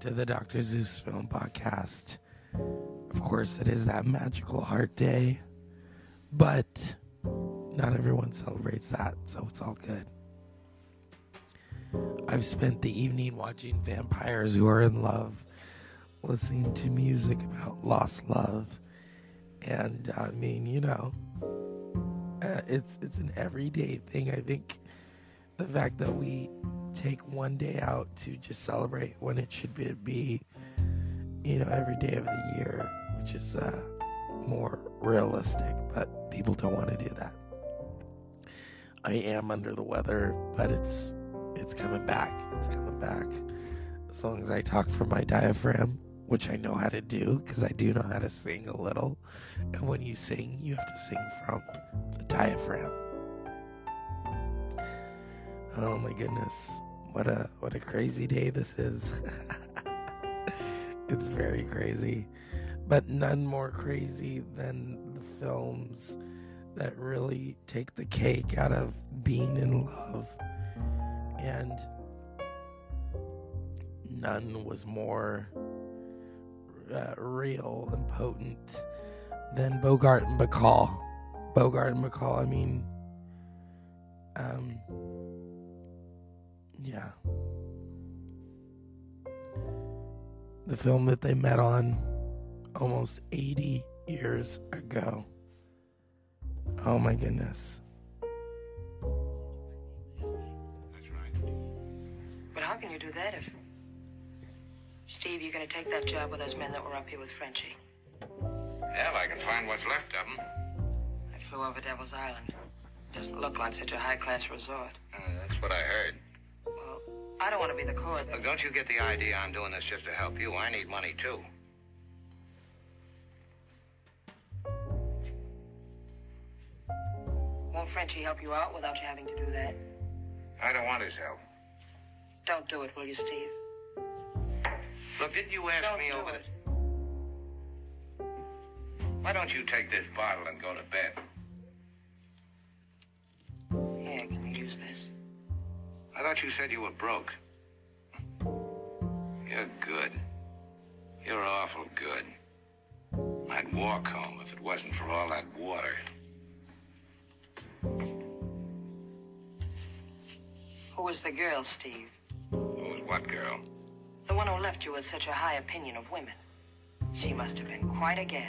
to the Dr. Zeus Film Podcast. Of course, it is that magical heart day, but not everyone celebrates that, so it's all good. I've spent the evening watching vampires who are in love, listening to music about lost love, and I mean, you know, uh, it's it's an everyday thing. I think the fact that we take one day out to just celebrate when it should be, be you know, every day of the year, which is uh, more realistic, but people don't want to do that. I am under the weather, but it's it's coming back. It's coming back. As long as I talk from my diaphragm, which I know how to do because I do know how to sing a little. And when you sing, you have to sing from the diaphragm. Oh my goodness. What a what a crazy day this is. it's very crazy. But none more crazy than the films that really take the cake out of being in love. And none was more uh, real and potent than Bogart and Bacall. Bogart and Bacall, I mean, um, yeah. The film that they met on almost 80 years ago. Oh my goodness. That's right. But how can you do that if. Steve, you're going to take that job with those men that were up here with Frenchie. Yeah, if I can find what's left of them. I flew over Devil's Island. Doesn't look like such a high class resort. Uh, that's what I heard. I don't want to be the core Look, don't you get the idea I'm doing this just to help you? I need money, too. Won't Frenchie help you out without you having to do that? I don't want his help. Don't do it, will you, Steve? Look, didn't you ask Don't me do over it. Why don't you take this bottle and go to bed? I thought you said you were broke. You're good. You're awful good. I'd walk home if it wasn't for all that water. Who was the girl, Steve? Who was what girl? The one who left you with such a high opinion of women. She must have been quite a gal.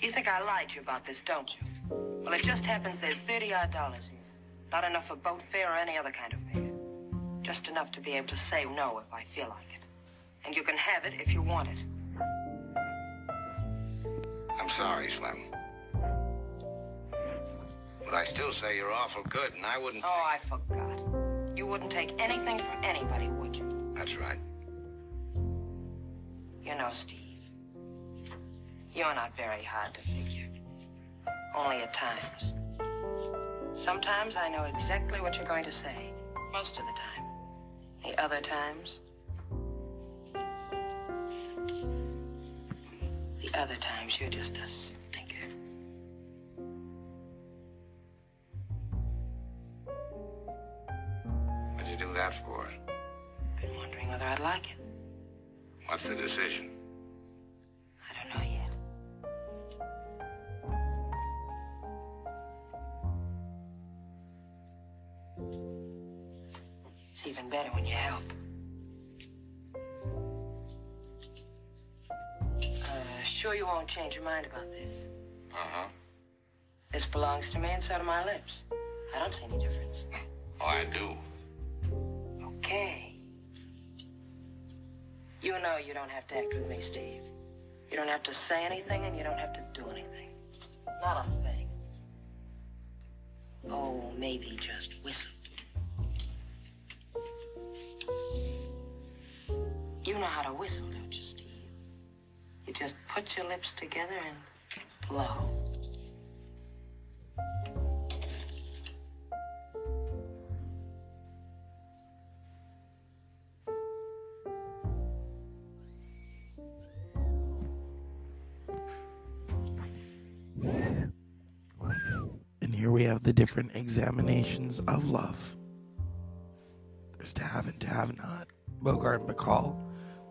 You think I lied to you about this, don't you? Well, it just happens there's 30 odd dollars here. Not enough for boat fare or any other kind of fare. Just enough to be able to say no if I feel like it. And you can have it if you want it. I'm sorry, Slim. But I still say you're awful good, and I wouldn't. Oh, I forgot. You wouldn't take anything from anybody, would you? That's right. You know, Steve, you're not very hard to figure. Only at times. Sometimes I know exactly what you're going to say. Most of the time. The other times. The other times you're just a It's even better when you help. Uh, sure you won't change your mind about this. Uh huh. This belongs to me inside of my lips. I don't see any difference. Oh, I do. Okay. You know you don't have to act with me, Steve. You don't have to say anything and you don't have to do anything. Not a thing. Oh, maybe just whistle. Know how to whistle, don't you, Steve? You just put your lips together and blow. And here we have the different examinations of love. There's to have and to have not. Bogart and Bacall,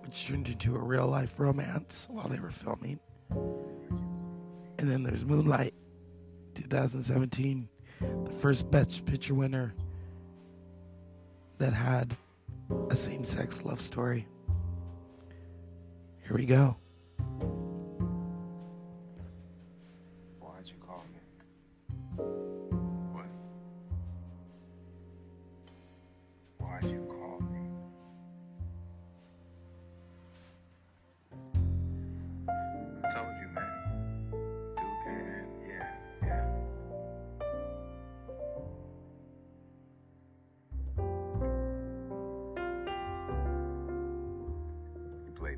which turned into a real life romance while they were filming. And then there's Moonlight, 2017, the first Best Picture winner that had a same sex love story. Here we go.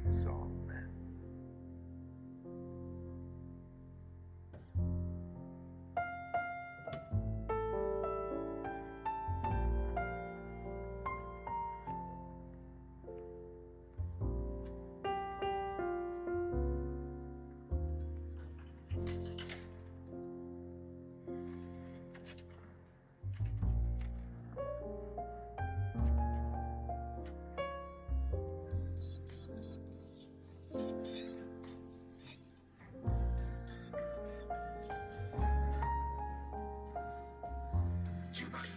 the song.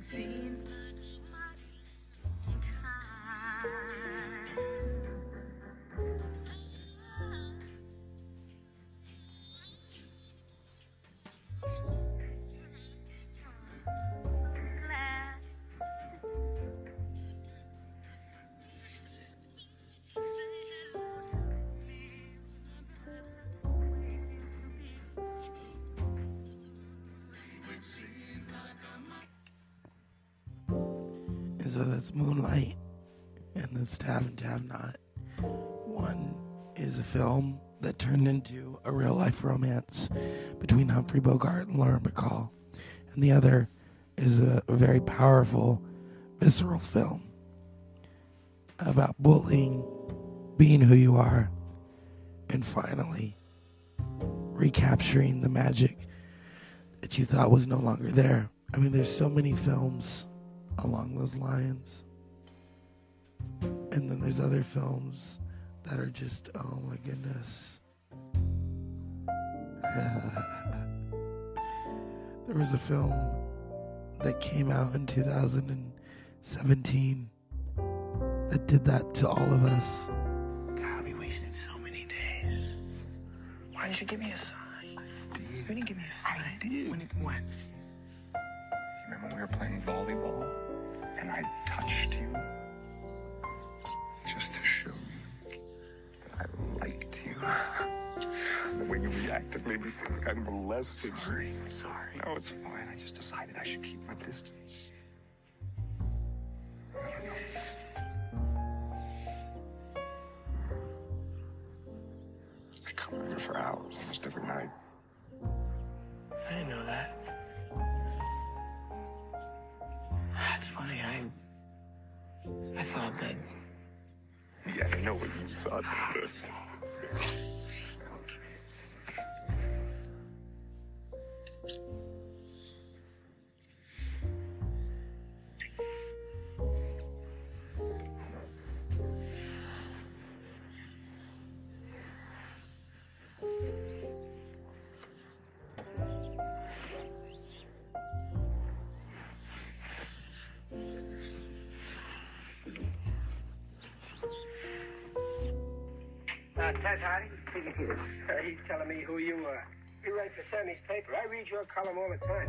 seems. And so that's Moonlight, and that's Tab and Tab Not. One is a film that turned into a real life romance between Humphrey Bogart and Lauren Bacall, and the other is a, a very powerful, visceral film about bullying, being who you are, and finally recapturing the magic that you thought was no longer there. I mean, there's so many films along those lines. And then there's other films that are just, oh my goodness. there was a film that came out in 2017 that did that to all of us. God, we wasted so many days. Why didn't you give me a sign? I did. You didn't give me a sign. I did. When it when? Remember when we were playing volleyball and I touched you just to show you that I liked you. the way you reacted made me feel like I'm molested. Sorry, I'm sorry. No, it's fine. I just decided I should keep my distance. I don't know. I come in here for hours almost every night. I didn't know that. Thought that Yeah, I know what you thought. Uh, Tess Harding, uh, he's telling me who you are. You write for Sammy's paper. I read your column all the time.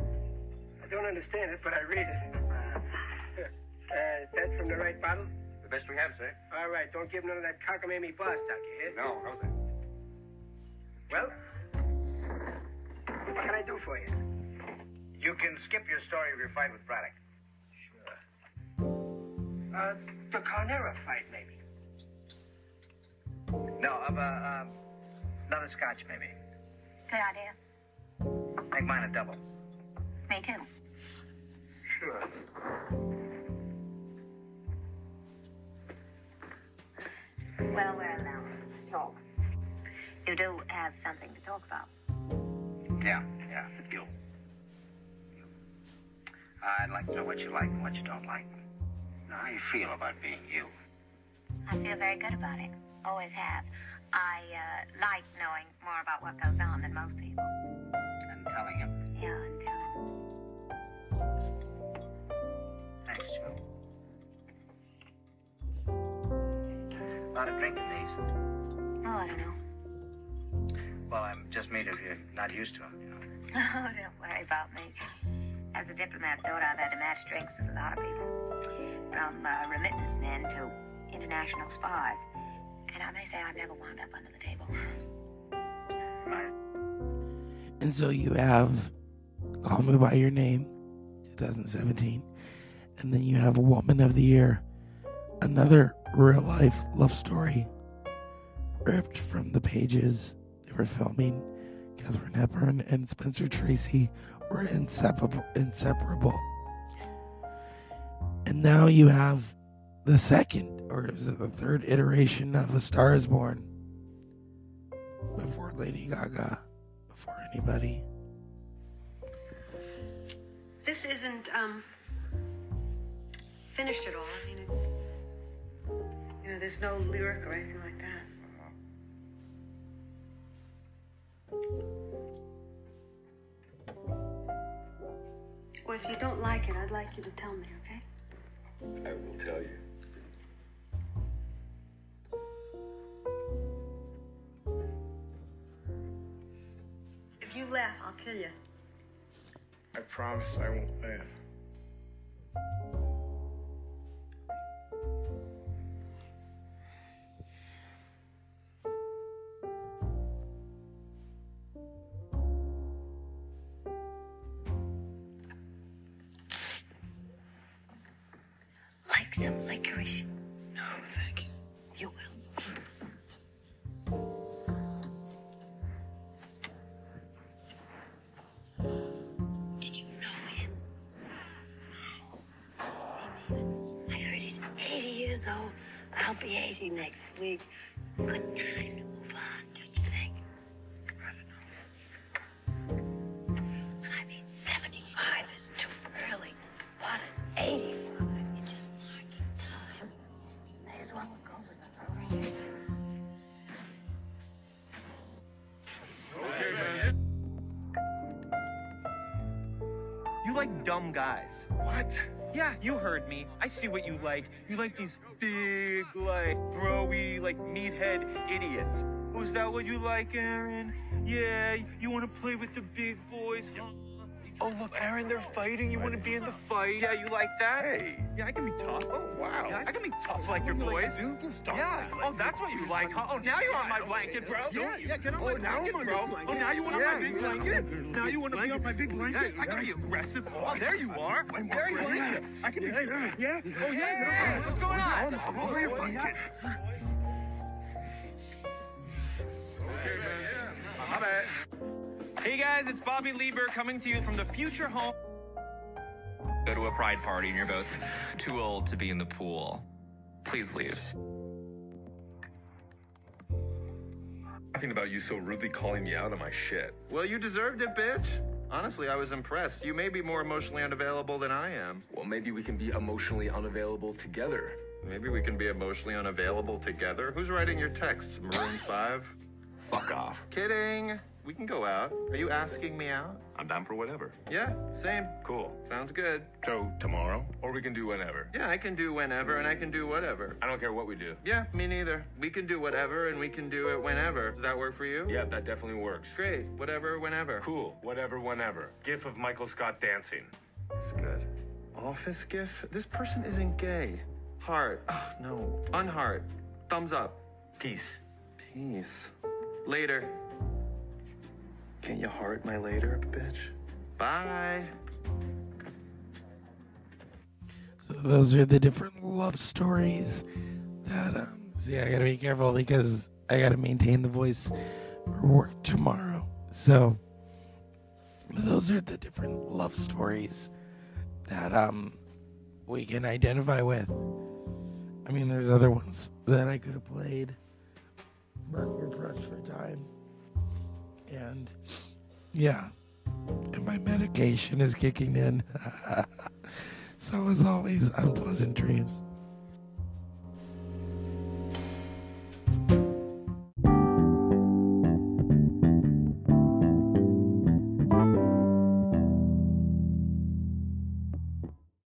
I don't understand it, but I read it. Uh, is that from the right bottle? The best we have, sir. All right, don't give none of that cockamamie bar stock, you hear? No, no, sir. Well, what can I do for you? You can skip your story of your fight with Braddock. Sure. Uh, the Carnera fight, maybe. No, of uh, um, another scotch, maybe. Good idea. Make mine a double. Me too. Sure. Well, we're allowed to talk. You do have something to talk about. Yeah, yeah, you. You. I'd like to know what you like and what you don't like. How you feel about being you. I feel very good about it. Always have. I uh, like knowing more about what goes on than most people. And telling him. Yeah, and telling. Thanks, Joe. A lot of drinking these. Oh, I don't know. Well, I'm just mean if you're not used to them, you know. Oh, don't worry about me. As a diplomat's daughter, I've had to match drinks with a lot of people. From uh, remittance men to international spies. And I may say I've never wound up under the table. And so you have Call Me By Your Name, 2017. And then you have Woman of the Year, another real life love story ripped from the pages they were filming. Katharine Hepburn and Spencer Tracy were inseparable. inseparable. And now you have the second, or is it the third iteration of A Star is Born before Lady Gaga, before anybody. This isn't um finished at all. I mean, it's you know, there's no lyric or anything like that. Well, if you don't like it, I'd like you to tell me, okay? I will tell you. Kill you. I promise I won't laugh. Like some licorice. Years old. I'll be 80 next week. Good time see what you like. You like these big, like, broy, like, meathead idiots. Was that what you like, Aaron? Yeah, you want to play with the big boys, huh? Oh, look, Aaron, they're fighting. You want to be in the fight? Yeah, you like that? Hey. Yeah, I can be tough. Oh, wow. Yeah, I can be tough like your boys. Yeah. Oh, that's what you like, huh? Oh, now you're on my blanket, bro. Yeah. Yeah, get on Oh, my now blanket, I'm bro. Oh, now you want on my big blanket? Now you want to be on my big blanket? I gotta be aggressive. Oh, there you are. I'm There you are. I can be. Yeah, yeah. Oh, yeah. What's going oh, on? I'm over your blanket. Okay, man. My bad. Hey guys, it's Bobby Lieber coming to you from the future home. Go to a pride party and you're both too old to be in the pool. Please leave. Nothing about you so rudely calling me out on my shit. Well, you deserved it, bitch. Honestly, I was impressed. You may be more emotionally unavailable than I am. Well, maybe we can be emotionally unavailable together. Maybe we can be emotionally unavailable together. Who's writing your texts? Maroon 5? Fuck off. Kidding. We can go out. Are you asking me out? I'm down for whatever. Yeah, same. Cool. Sounds good. So, tomorrow? Or we can do whenever. Yeah, I can do whenever and I can do whatever. I don't care what we do. Yeah, me neither. We can do whatever and we can do it whenever. Does that work for you? Yeah, that definitely works. Great. Whatever, whenever. Cool. Whatever, whenever. GIF of Michael Scott dancing. That's good. Office gif? This person isn't gay. Heart. Oh, no. Unheart. Thumbs up. Peace. Peace. Later. Can you heart my later, bitch? Bye. So those are the different love stories that um see I gotta be careful because I got to maintain the voice for work tomorrow. So those are the different love stories that um we can identify with. I mean, there's other ones that I could have played, but we're pressed for time. And yeah, and my medication is kicking in. so as always, unpleasant dreams.